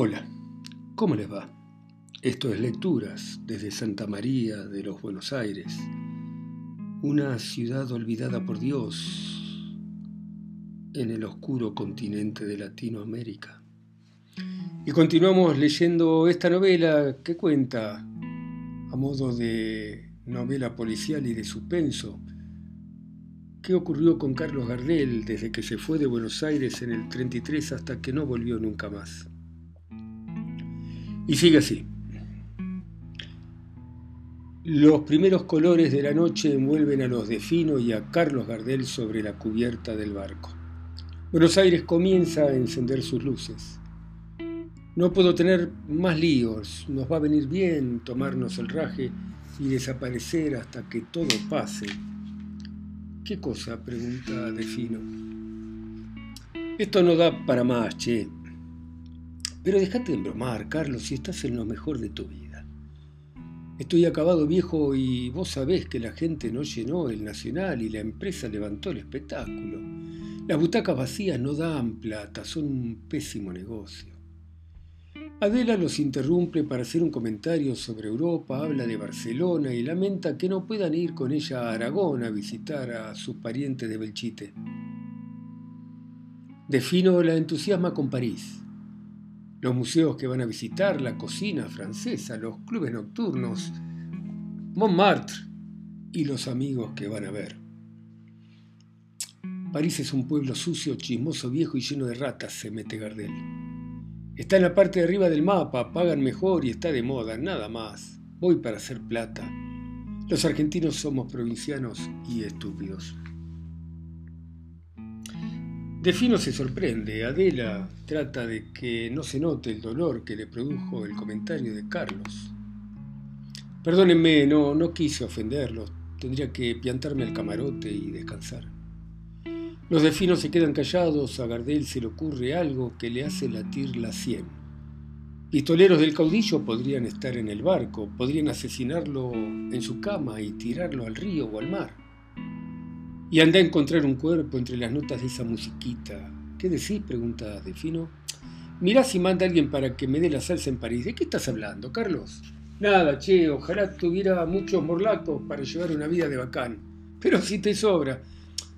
Hola, ¿cómo les va? Esto es Lecturas desde Santa María de los Buenos Aires, una ciudad olvidada por Dios en el oscuro continente de Latinoamérica. Y continuamos leyendo esta novela que cuenta, a modo de novela policial y de suspenso, qué ocurrió con Carlos Gardel desde que se fue de Buenos Aires en el 33 hasta que no volvió nunca más. Y sigue así. Los primeros colores de la noche envuelven a los de Fino y a Carlos Gardel sobre la cubierta del barco. Buenos Aires comienza a encender sus luces. No puedo tener más líos, nos va a venir bien tomarnos el raje y desaparecer hasta que todo pase. ¿Qué cosa? pregunta Defino. Esto no da para más, che. Pero déjate de bromar, Carlos, si estás en lo mejor de tu vida. Estoy acabado viejo y vos sabés que la gente no llenó el Nacional y la empresa levantó el espectáculo. Las butacas vacías no dan plata, son un pésimo negocio. Adela los interrumpe para hacer un comentario sobre Europa, habla de Barcelona y lamenta que no puedan ir con ella a Aragón a visitar a sus parientes de Belchite. Defino la entusiasma con París los museos que van a visitar, la cocina francesa, los clubes nocturnos, Montmartre y los amigos que van a ver. París es un pueblo sucio, chismoso, viejo y lleno de ratas, se mete Gardel. Está en la parte de arriba del mapa, pagan mejor y está de moda, nada más. Voy para hacer plata. Los argentinos somos provincianos y estúpidos. Defino se sorprende. Adela trata de que no se note el dolor que le produjo el comentario de Carlos. Perdónenme, no, no quise ofenderlos. Tendría que piantarme al camarote y descansar. Los definos se quedan callados, a Gardel se le ocurre algo que le hace latir la sien. Pistoleros del caudillo podrían estar en el barco, podrían asesinarlo en su cama y tirarlo al río o al mar. Y andé a encontrar un cuerpo entre las notas de esa musiquita. ¿Qué decís? pregunta Defino. Mirá si manda alguien para que me dé la salsa en París. ¿De qué estás hablando, Carlos? Nada, che, ojalá tuviera muchos morlacos para llevar una vida de bacán. Pero si te sobra.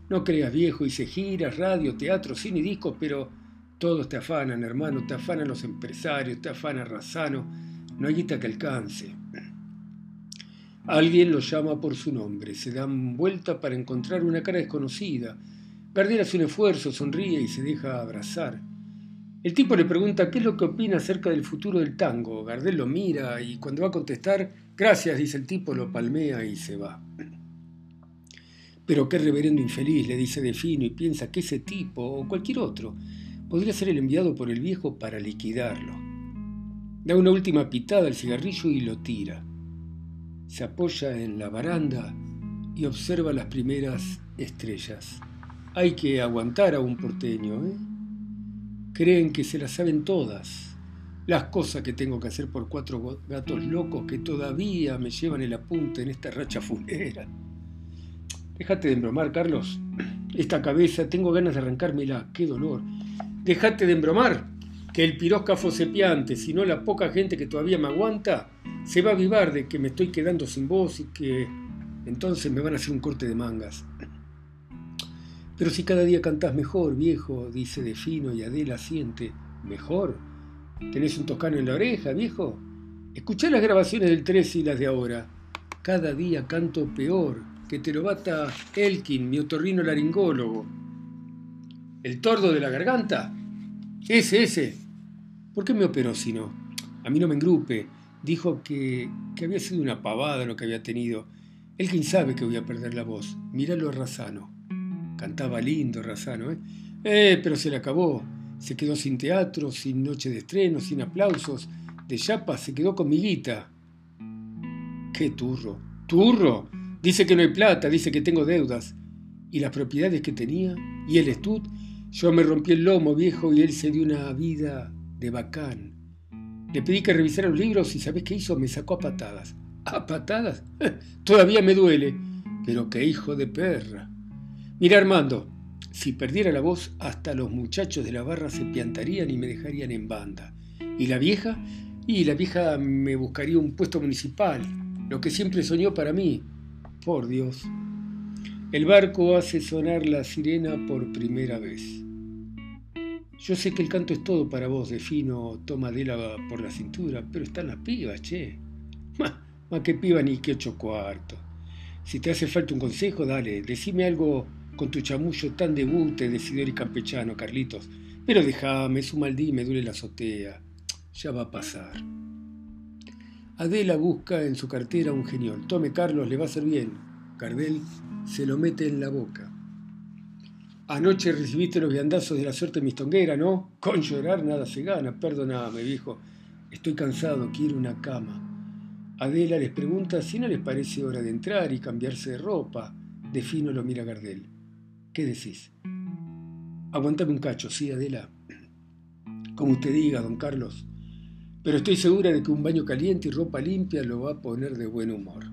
No creas viejo, hice giras, radio, teatro, cine y discos, pero todos te afanan, hermano, te afanan los empresarios, te afana Razano. No hay guita que alcance. Alguien lo llama por su nombre, se dan vuelta para encontrar una cara desconocida. Gardel hace un esfuerzo, sonríe y se deja abrazar. El tipo le pregunta qué es lo que opina acerca del futuro del tango. Gardel lo mira y cuando va a contestar, gracias, dice el tipo, lo palmea y se va. Pero qué reverendo infeliz, le dice Defino y piensa que ese tipo o cualquier otro podría ser el enviado por el viejo para liquidarlo. Da una última pitada al cigarrillo y lo tira se apoya en la baranda y observa las primeras estrellas. Hay que aguantar a un porteño, ¿eh? Creen que se las saben todas. Las cosas que tengo que hacer por cuatro gatos locos que todavía me llevan el apunte en esta racha fulera. Déjate de embromar, Carlos. Esta cabeza, tengo ganas de arrancármela. ¡Qué dolor! Déjate de embromar que el piroscafo sepiante, sino la poca gente que todavía me aguanta, se va a avivar de que me estoy quedando sin voz y que entonces me van a hacer un corte de mangas. Pero si cada día cantás mejor, viejo, dice Defino y Adela siente, ¿mejor? ¿Tenés un toscano en la oreja, viejo? Escuchá las grabaciones del 13 y las de ahora. Cada día canto peor, que te lo bata Elkin, mi otorrino laringólogo. ¿El tordo de la garganta? Ese, ese. ¿Por qué me operó si no? A mí no me engrupe. Dijo que, que había sido una pavada lo que había tenido. Él quien sabe que voy a perder la voz. Míralo a Razano. Cantaba lindo Razano, ¿eh? Eh, pero se le acabó. Se quedó sin teatro, sin noche de estreno, sin aplausos. De chapa se quedó con mi guita. ¡Qué turro! ¡Turro! Dice que no hay plata, dice que tengo deudas. ¿Y las propiedades que tenía? ¿Y el estud? Yo me rompí el lomo, viejo, y él se dio una vida de bacán. Le pedí que revisara los libros y ¿sabés qué hizo? Me sacó a patadas. ¿A patadas? Todavía me duele. Pero qué hijo de perra. Mira, Armando, si perdiera la voz, hasta los muchachos de la barra se piantarían y me dejarían en banda. ¿Y la vieja? Y la vieja me buscaría un puesto municipal, lo que siempre soñó para mí. Por Dios. El barco hace sonar la sirena por primera vez. Yo sé que el canto es todo para vos, Defino, toma Adela por la cintura, pero están las pibas, che. Más que piba ni que ocho cuartos. Si te hace falta un consejo, dale, decime algo con tu chamullo tan de bute, decidor y campechano, Carlitos. Pero déjame, su maldí me duele la azotea. Ya va a pasar. Adela busca en su cartera un geniol. Tome, Carlos, le va a hacer bien. Cardel se lo mete en la boca. Anoche recibiste los viandazos de la suerte mistonguera, ¿no? Con llorar nada se gana. Perdóname, viejo. Estoy cansado, quiero una cama. Adela les pregunta si no les parece hora de entrar y cambiarse de ropa. De fino lo mira Gardel. ¿Qué decís? Aguantame un cacho, ¿sí, Adela? Como usted diga, don Carlos. Pero estoy segura de que un baño caliente y ropa limpia lo va a poner de buen humor.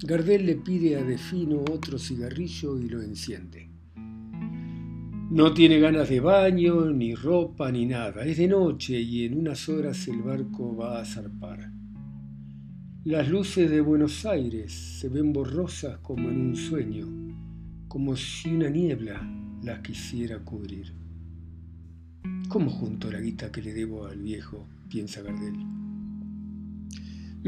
Gardel le pide a Defino otro cigarrillo y lo enciende. No tiene ganas de baño, ni ropa, ni nada. Es de noche y en unas horas el barco va a zarpar. Las luces de Buenos Aires se ven borrosas como en un sueño, como si una niebla las quisiera cubrir. ¿Cómo junto la guita que le debo al viejo? piensa Gardel.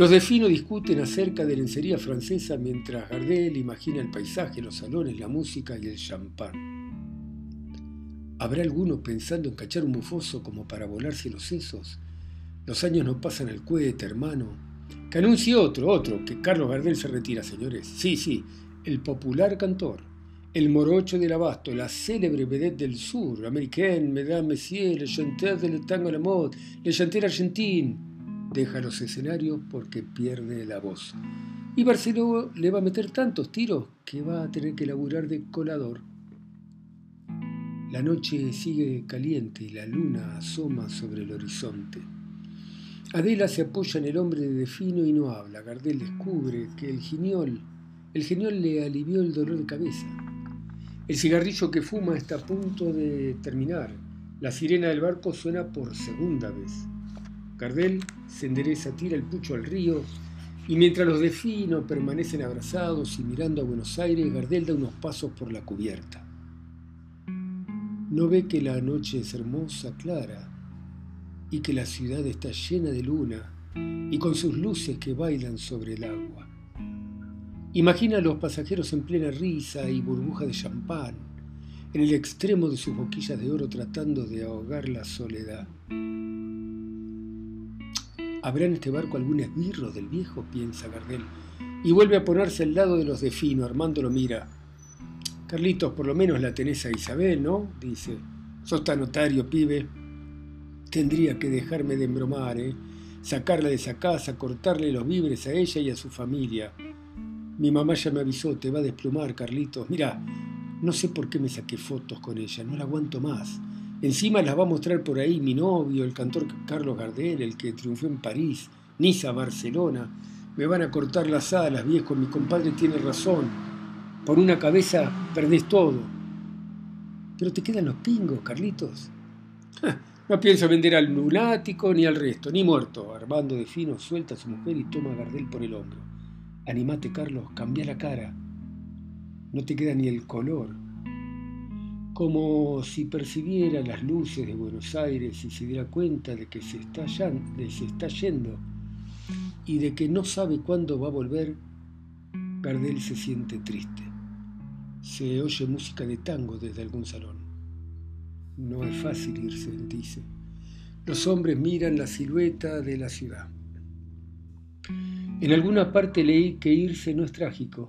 Los de Fino discuten acerca de lencería francesa mientras Gardel imagina el paisaje, los salones, la música y el champán. ¿Habrá alguno pensando en cachar un bufoso como para volarse los sesos? Los años no pasan el cohete, hermano. Que anuncie otro, otro, que Carlos Gardel se retira, señores. Sí, sí, el popular cantor, el morocho del abasto, la célebre vedette del sur, américaine, mesdames, messieurs, le chanteur de tango à la mode, le chanteur argentin, deja los escenarios porque pierde la voz. Y Barceló le va a meter tantos tiros que va a tener que laburar de colador. La noche sigue caliente y la luna asoma sobre el horizonte. Adela se apoya en el hombre de Defino y no habla. Gardel descubre que el geniol, el geniol le alivió el dolor de cabeza. El cigarrillo que fuma está a punto de terminar. La sirena del barco suena por segunda vez. Gardel se endereza, tira el pucho al río, y mientras los de Fino permanecen abrazados y mirando a Buenos Aires, Gardel da unos pasos por la cubierta. No ve que la noche es hermosa, clara, y que la ciudad está llena de luna y con sus luces que bailan sobre el agua. Imagina a los pasajeros en plena risa y burbuja de champán, en el extremo de sus boquillas de oro tratando de ahogar la soledad. ¿Habrá en este barco algún esbirro del viejo? piensa Gardel. Y vuelve a ponerse al lado de los de Fino. Armando lo mira. Carlitos, por lo menos la tenés a Isabel, ¿no? Dice. Sos tan notario, pibe. Tendría que dejarme de embromar, ¿eh? Sacarla de esa casa, cortarle los víveres a ella y a su familia. Mi mamá ya me avisó, te va a desplumar, Carlitos. Mira, no sé por qué me saqué fotos con ella, no la aguanto más. Encima las va a mostrar por ahí mi novio, el cantor Carlos Gardel, el que triunfó en París, Niza, Barcelona. Me van a cortar las alas, viejo, mi compadre tiene razón. Por una cabeza perdés todo. Pero te quedan los pingos, Carlitos. no pienso vender al lunático ni al resto, ni muerto. Armando de Fino suelta a su mujer y toma a Gardel por el hombro. Animate, Carlos, cambia la cara. No te queda ni el color como si percibiera las luces de Buenos Aires y se diera cuenta de que se está, yendo y de que no sabe cuándo va a volver, Gardel se siente triste. Se oye música de tango desde algún salón. No es fácil irse, dice. Los hombres miran la silueta de la ciudad. En alguna parte leí que irse no es trágico.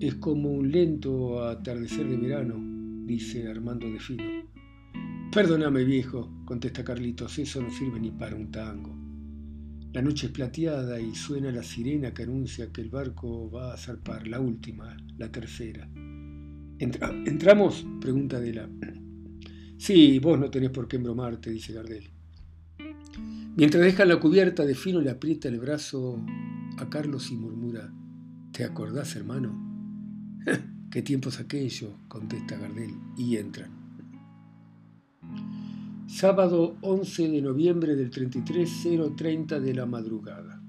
Es como un lento atardecer de verano dice Armando de Fino. Perdóname, viejo, contesta Carlitos, eso no sirve ni para un tango. La noche es plateada y suena la sirena que anuncia que el barco va a zarpar, la última, la tercera. ¿Entramos? pregunta Adela. Sí, vos no tenés por qué embromarte, dice Gardel. Mientras deja la cubierta, de fino le aprieta el brazo a Carlos y murmura, ¿te acordás, hermano? ¿Qué tiempos aquellos? contesta Gardel, y entran. Sábado 11 de noviembre del 33, 030 de la madrugada.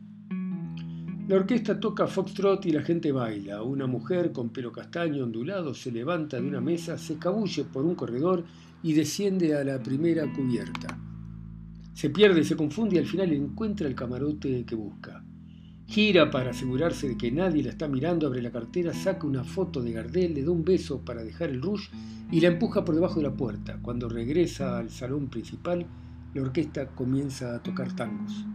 La orquesta toca foxtrot y la gente baila. Una mujer con pelo castaño ondulado se levanta de una mesa, se escabulle por un corredor y desciende a la primera cubierta. Se pierde, se confunde y al final encuentra el camarote que busca. Gira para asegurarse de que nadie la está mirando, abre la cartera, saca una foto de Gardel, le da un beso para dejar el rush y la empuja por debajo de la puerta. Cuando regresa al salón principal, la orquesta comienza a tocar tangos.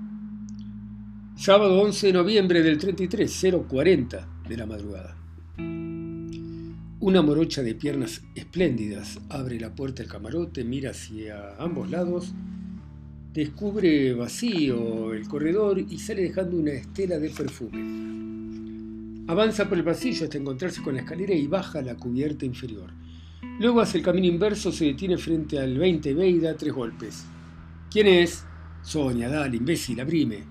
Sábado 11 de noviembre del 33, 040 de la madrugada. Una morocha de piernas espléndidas abre la puerta del camarote, mira hacia ambos lados, descubre vacío el corredor y sale dejando una estela de perfume. Avanza por el pasillo hasta encontrarse con la escalera y baja la cubierta inferior. Luego hace el camino inverso, se detiene frente al 20B y da tres golpes. ¿Quién es? Sonia, dale, imbécil, abrime.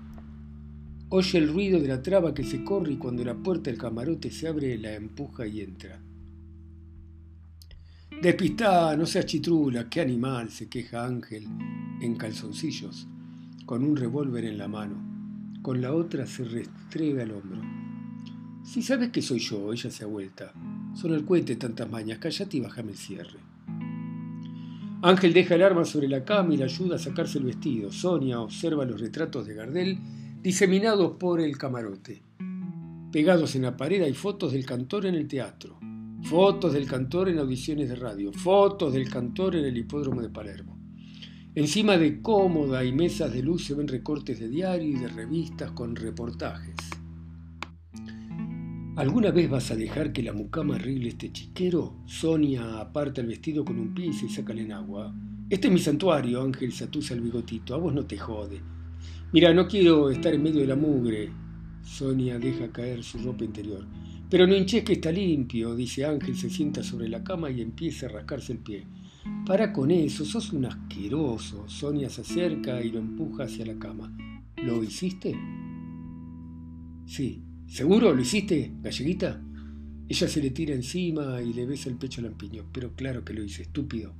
Oye el ruido de la traba que se corre y cuando la puerta del camarote se abre la empuja y entra. Despistada, no seas chitrula, qué animal, se queja Ángel, en calzoncillos, con un revólver en la mano. Con la otra se restrega el hombro. Si sabes que soy yo, ella se ha vuelta. Son el cohete tantas mañas, cállate y bájame el cierre. Ángel deja el arma sobre la cama y la ayuda a sacarse el vestido. Sonia observa los retratos de Gardel diseminados por el camarote. Pegados en la pared hay fotos del cantor en el teatro, fotos del cantor en audiciones de radio, fotos del cantor en el hipódromo de Palermo. Encima de cómoda y mesas de luz se ven recortes de diario y de revistas con reportajes. ¿Alguna vez vas a dejar que la mucama arregle este chiquero? Sonia aparta el vestido con un pie y se saca en agua. Este es mi santuario, Ángel Satusa el bigotito. A vos no te jode. Mira, no quiero estar en medio de la mugre. Sonia deja caer su ropa interior. Pero no hinches que está limpio, dice Ángel, se sienta sobre la cama y empieza a rascarse el pie. Para con eso, sos un asqueroso. Sonia se acerca y lo empuja hacia la cama. ¿Lo hiciste? Sí. ¿Seguro? ¿Lo hiciste, galleguita? Ella se le tira encima y le besa el pecho lampiño. Pero claro que lo hice, estúpido.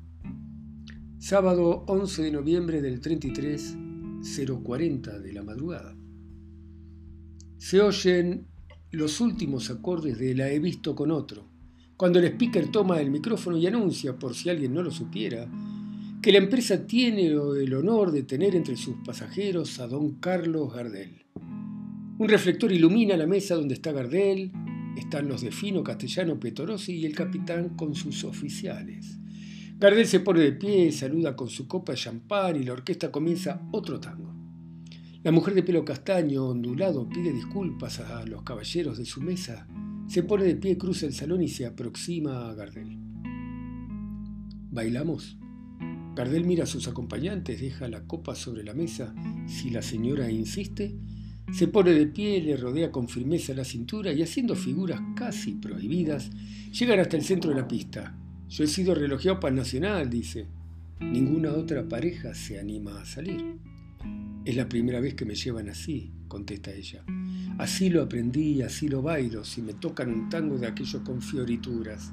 Sábado 11 de noviembre del 33 040 de la madrugada. Se oyen los últimos acordes de La he visto con otro, cuando el speaker toma el micrófono y anuncia, por si alguien no lo supiera, que la empresa tiene el honor de tener entre sus pasajeros a don Carlos Gardel. Un reflector ilumina la mesa donde está Gardel, están los de Fino, Castellano, Petorosi y el capitán con sus oficiales. Gardel se pone de pie, saluda con su copa de champán y la orquesta comienza otro tango. La mujer de pelo castaño, ondulado, pide disculpas a los caballeros de su mesa, se pone de pie, cruza el salón y se aproxima a Gardel. ¿Bailamos? Gardel mira a sus acompañantes, deja la copa sobre la mesa. Si la señora insiste, se pone de pie, le rodea con firmeza la cintura y haciendo figuras casi prohibidas, llegan hasta el centro de la pista. Yo he sido relojeado para el Nacional, dice. Ninguna otra pareja se anima a salir. Es la primera vez que me llevan así, contesta ella. Así lo aprendí, así lo bailo, si me tocan un tango de aquellos con fiorituras.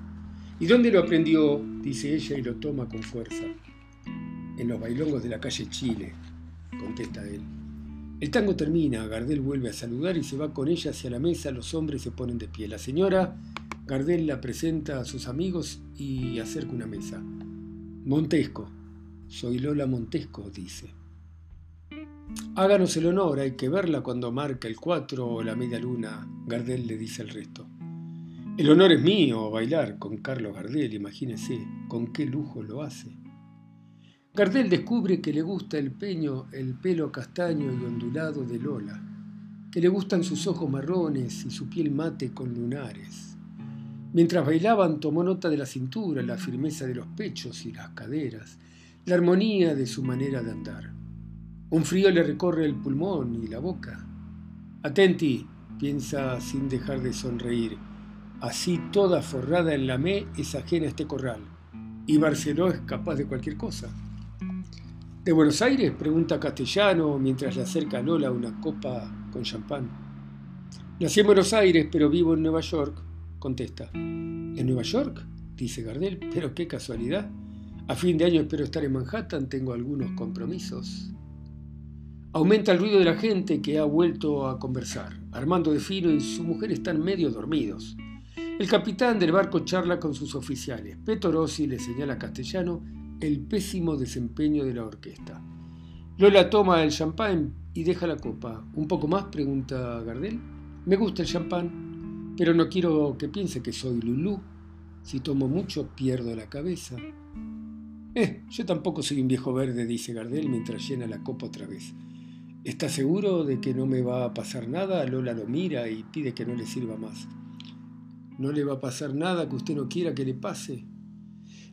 ¿Y dónde lo aprendió? dice ella y lo toma con fuerza. En los bailongos de la calle Chile, contesta él. El tango termina, Gardel vuelve a saludar y se va con ella hacia la mesa, los hombres se ponen de pie. La señora Gardel la presenta a sus amigos y acerca una mesa. Montesco, soy Lola Montesco, dice. Háganos el honor, hay que verla cuando marca el cuatro o la media luna, Gardel le dice al resto. El honor es mío, bailar con Carlos Gardel, imagínese con qué lujo lo hace. Gardel descubre que le gusta el peño, el pelo castaño y ondulado de Lola, que le gustan sus ojos marrones y su piel mate con lunares Mientras bailaban tomó nota de la cintura, la firmeza de los pechos y las caderas, la armonía de su manera de andar. Un frío le recorre el pulmón y la boca. Atenti, piensa sin dejar de sonreír. Así toda forrada en la me es ajena a este corral. Y Barceló es capaz de cualquier cosa. ¿De Buenos Aires? pregunta Castellano mientras le acerca a Lola una copa con champán. Nací en Buenos Aires, pero vivo en Nueva York contesta. ¿En Nueva York? dice Gardel, pero qué casualidad. A fin de año espero estar en Manhattan, tengo algunos compromisos. Aumenta el ruido de la gente que ha vuelto a conversar. Armando de Fino y su mujer están medio dormidos. El capitán del barco charla con sus oficiales. Peto Rossi le señala a Castellano el pésimo desempeño de la orquesta. Lola toma el champán y deja la copa. ¿Un poco más? pregunta Gardel. Me gusta el champán, pero no quiero que piense que soy Lulú. Si tomo mucho, pierdo la cabeza. Eh, yo tampoco soy un viejo verde, dice Gardel mientras llena la copa otra vez. ¿Está seguro de que no me va a pasar nada? Lola lo mira y pide que no le sirva más. ¿No le va a pasar nada que usted no quiera que le pase?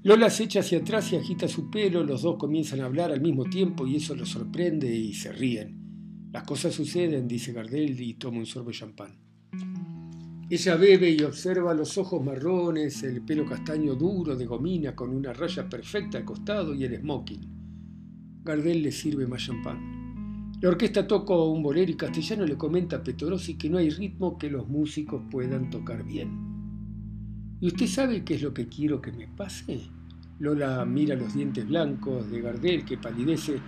Lola se echa hacia atrás y agita su pelo, los dos comienzan a hablar al mismo tiempo y eso los sorprende y se ríen. Las cosas suceden, dice Gardel y toma un sorbo de champán. Ella bebe y observa los ojos marrones, el pelo castaño duro de gomina con una raya perfecta al costado y el smoking. Gardel le sirve más champán. La orquesta toca un bolero y Castellano le comenta a Petorosi que no hay ritmo que los músicos puedan tocar bien. ¿Y usted sabe qué es lo que quiero que me pase? Lola mira los dientes blancos de Gardel que palidece.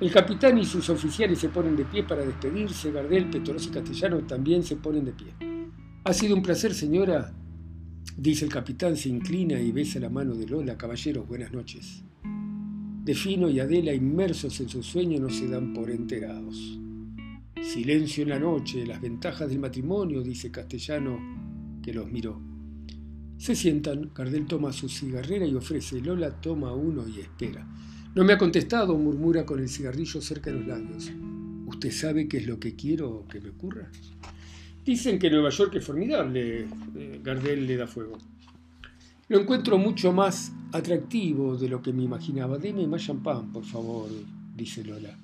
El capitán y sus oficiales se ponen de pie para despedirse. Gardel, Petoroso y Castellano también se ponen de pie. Ha sido un placer, señora, dice el capitán, se inclina y besa la mano de Lola. Caballeros, buenas noches. Defino y Adela, inmersos en su sueño, no se dan por enterados. Silencio en la noche, las ventajas del matrimonio, dice Castellano, que los miró. Se sientan, Cardel toma su cigarrera y ofrece, Lola toma uno y espera. No me ha contestado, murmura con el cigarrillo cerca de los labios. ¿Usted sabe qué es lo que quiero que me ocurra? Dicen que Nueva York es formidable, eh, Gardel le da fuego. Lo encuentro mucho más atractivo de lo que me imaginaba. Deme más champán, por favor, dice Lola.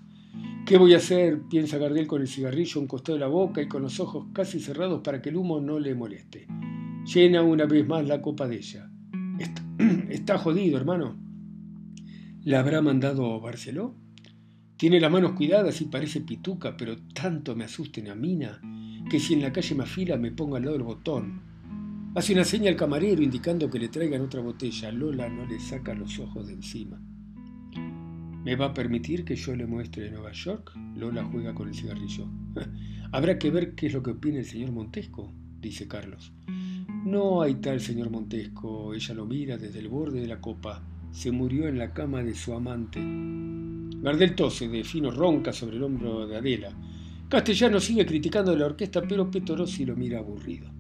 ¿Qué voy a hacer? piensa Gardel con el cigarrillo a un costado de la boca y con los ojos casi cerrados para que el humo no le moleste. Llena una vez más la copa de ella. Está, jodido, hermano. ¿La habrá mandado Barceló? Tiene las manos cuidadas y parece pituca, pero tanto me asusta a Mina que si en la calle me afila me pongo al lado del botón. Hace una seña al camarero indicando que le traigan otra botella. Lola no le saca los ojos de encima. ¿Me va a permitir que yo le muestre Nueva York? Lola juega con el cigarrillo. Habrá que ver qué es lo que opina el señor Montesco, dice Carlos. No hay tal señor Montesco, ella lo mira desde el borde de la copa. Se murió en la cama de su amante. Gardel tose, de fino ronca sobre el hombro de Adela. Castellano sigue criticando la orquesta, pero Petorosi lo mira aburrido.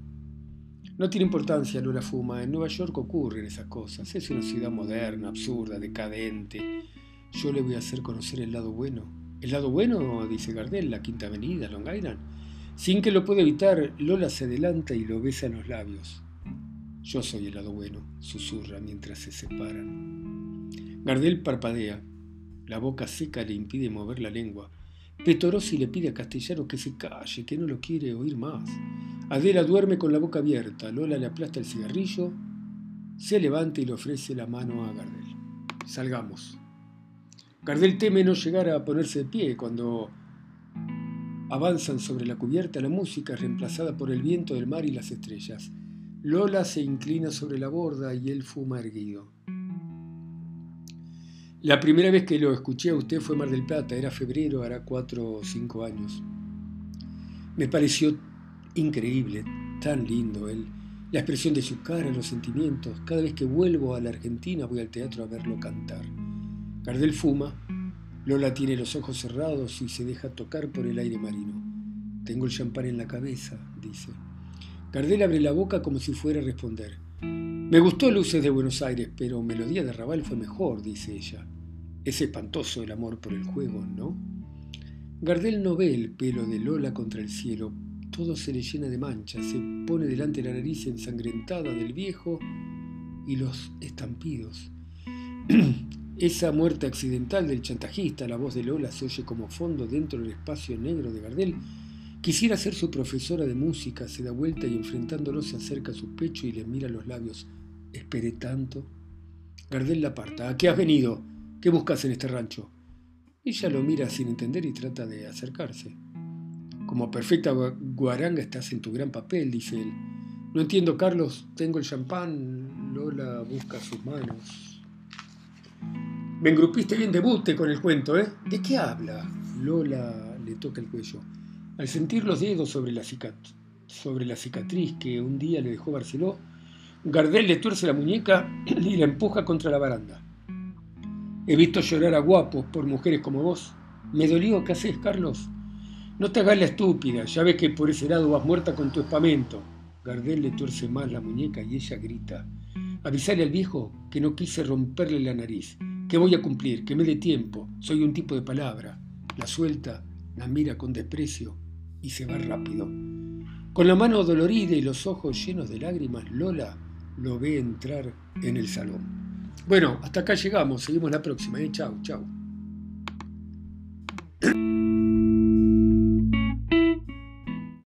No tiene importancia, Lola fuma. En Nueva York ocurren esas cosas. Es una ciudad moderna, absurda, decadente. Yo le voy a hacer conocer el lado bueno. ¿El lado bueno? dice Gardel, la Quinta Avenida, Long Island. Sin que lo pueda evitar, Lola se adelanta y lo besa en los labios. Yo soy el lado bueno, susurra mientras se separan. Gardel parpadea. La boca seca le impide mover la lengua. Petorosi le pide a Castellano que se calle, que no lo quiere oír más. Adela duerme con la boca abierta. Lola le aplasta el cigarrillo, se levanta y le ofrece la mano a Gardel. Salgamos. Gardel teme no llegar a ponerse de pie cuando Avanzan sobre la cubierta la música reemplazada por el viento del mar y las estrellas. Lola se inclina sobre la borda y él fuma erguido. La primera vez que lo escuché a usted fue Mar del Plata, era febrero, hará cuatro o cinco años. Me pareció increíble, tan lindo él, la expresión de su cara, los sentimientos. Cada vez que vuelvo a la Argentina voy al teatro a verlo cantar. Gardel fuma, Lola tiene los ojos cerrados y se deja tocar por el aire marino. Tengo el champán en la cabeza, dice. Gardel abre la boca como si fuera a responder. Me gustó Luces de Buenos Aires, pero Melodía de Raval fue mejor, dice ella. Es espantoso el amor por el juego, ¿no? Gardel no ve el pelo de Lola contra el cielo. Todo se le llena de manchas. Se pone delante la nariz ensangrentada del viejo y los estampidos. Esa muerte accidental del chantajista, la voz de Lola se oye como fondo dentro del espacio negro de Gardel. Quisiera ser su profesora de música, se da vuelta y enfrentándolo se acerca a su pecho y le mira los labios. Esperé tanto. Gardel la aparta. ¿A qué has venido? ¿Qué buscas en este rancho? Ella lo mira sin entender y trata de acercarse. Como perfecta guaranga estás en tu gran papel, dice él. No entiendo, Carlos. Tengo el champán. Lola busca sus manos. Me engrupiste bien de bute con el cuento, ¿eh? ¿De qué habla? Lola le toca el cuello. Al sentir los dedos sobre la, sobre la cicatriz que un día le dejó Barceló, Gardel le tuerce la muñeca y la empuja contra la baranda. He visto llorar a guapos por mujeres como vos. Me dolió, ¿qué haces, Carlos? No te hagas la estúpida, ya ves que por ese lado vas muerta con tu espamento. Gardel le tuerce más la muñeca y ella grita. Avisale al viejo que no quise romperle la nariz, que voy a cumplir, que me dé tiempo, soy un tipo de palabra. La suelta, la mira con desprecio y se va rápido. Con la mano dolorida y los ojos llenos de lágrimas, Lola lo ve entrar en el salón. Bueno, hasta acá llegamos, seguimos la próxima, ¿eh? Chau, chau.